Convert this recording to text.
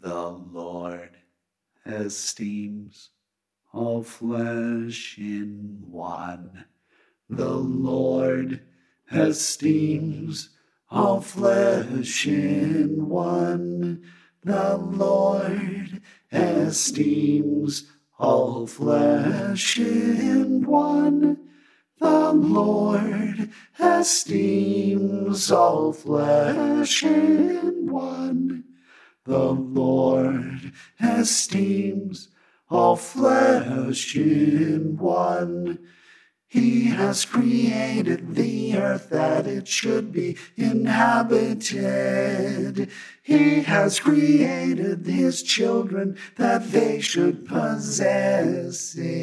The Lord esteems all flesh in one. The Lord esteems all flesh in one. The Lord esteems all flesh in one. The Lord esteems all flesh in one. The Lord esteems all flesh in one. He has created the earth that it should be inhabited. He has created his children that they should possess it.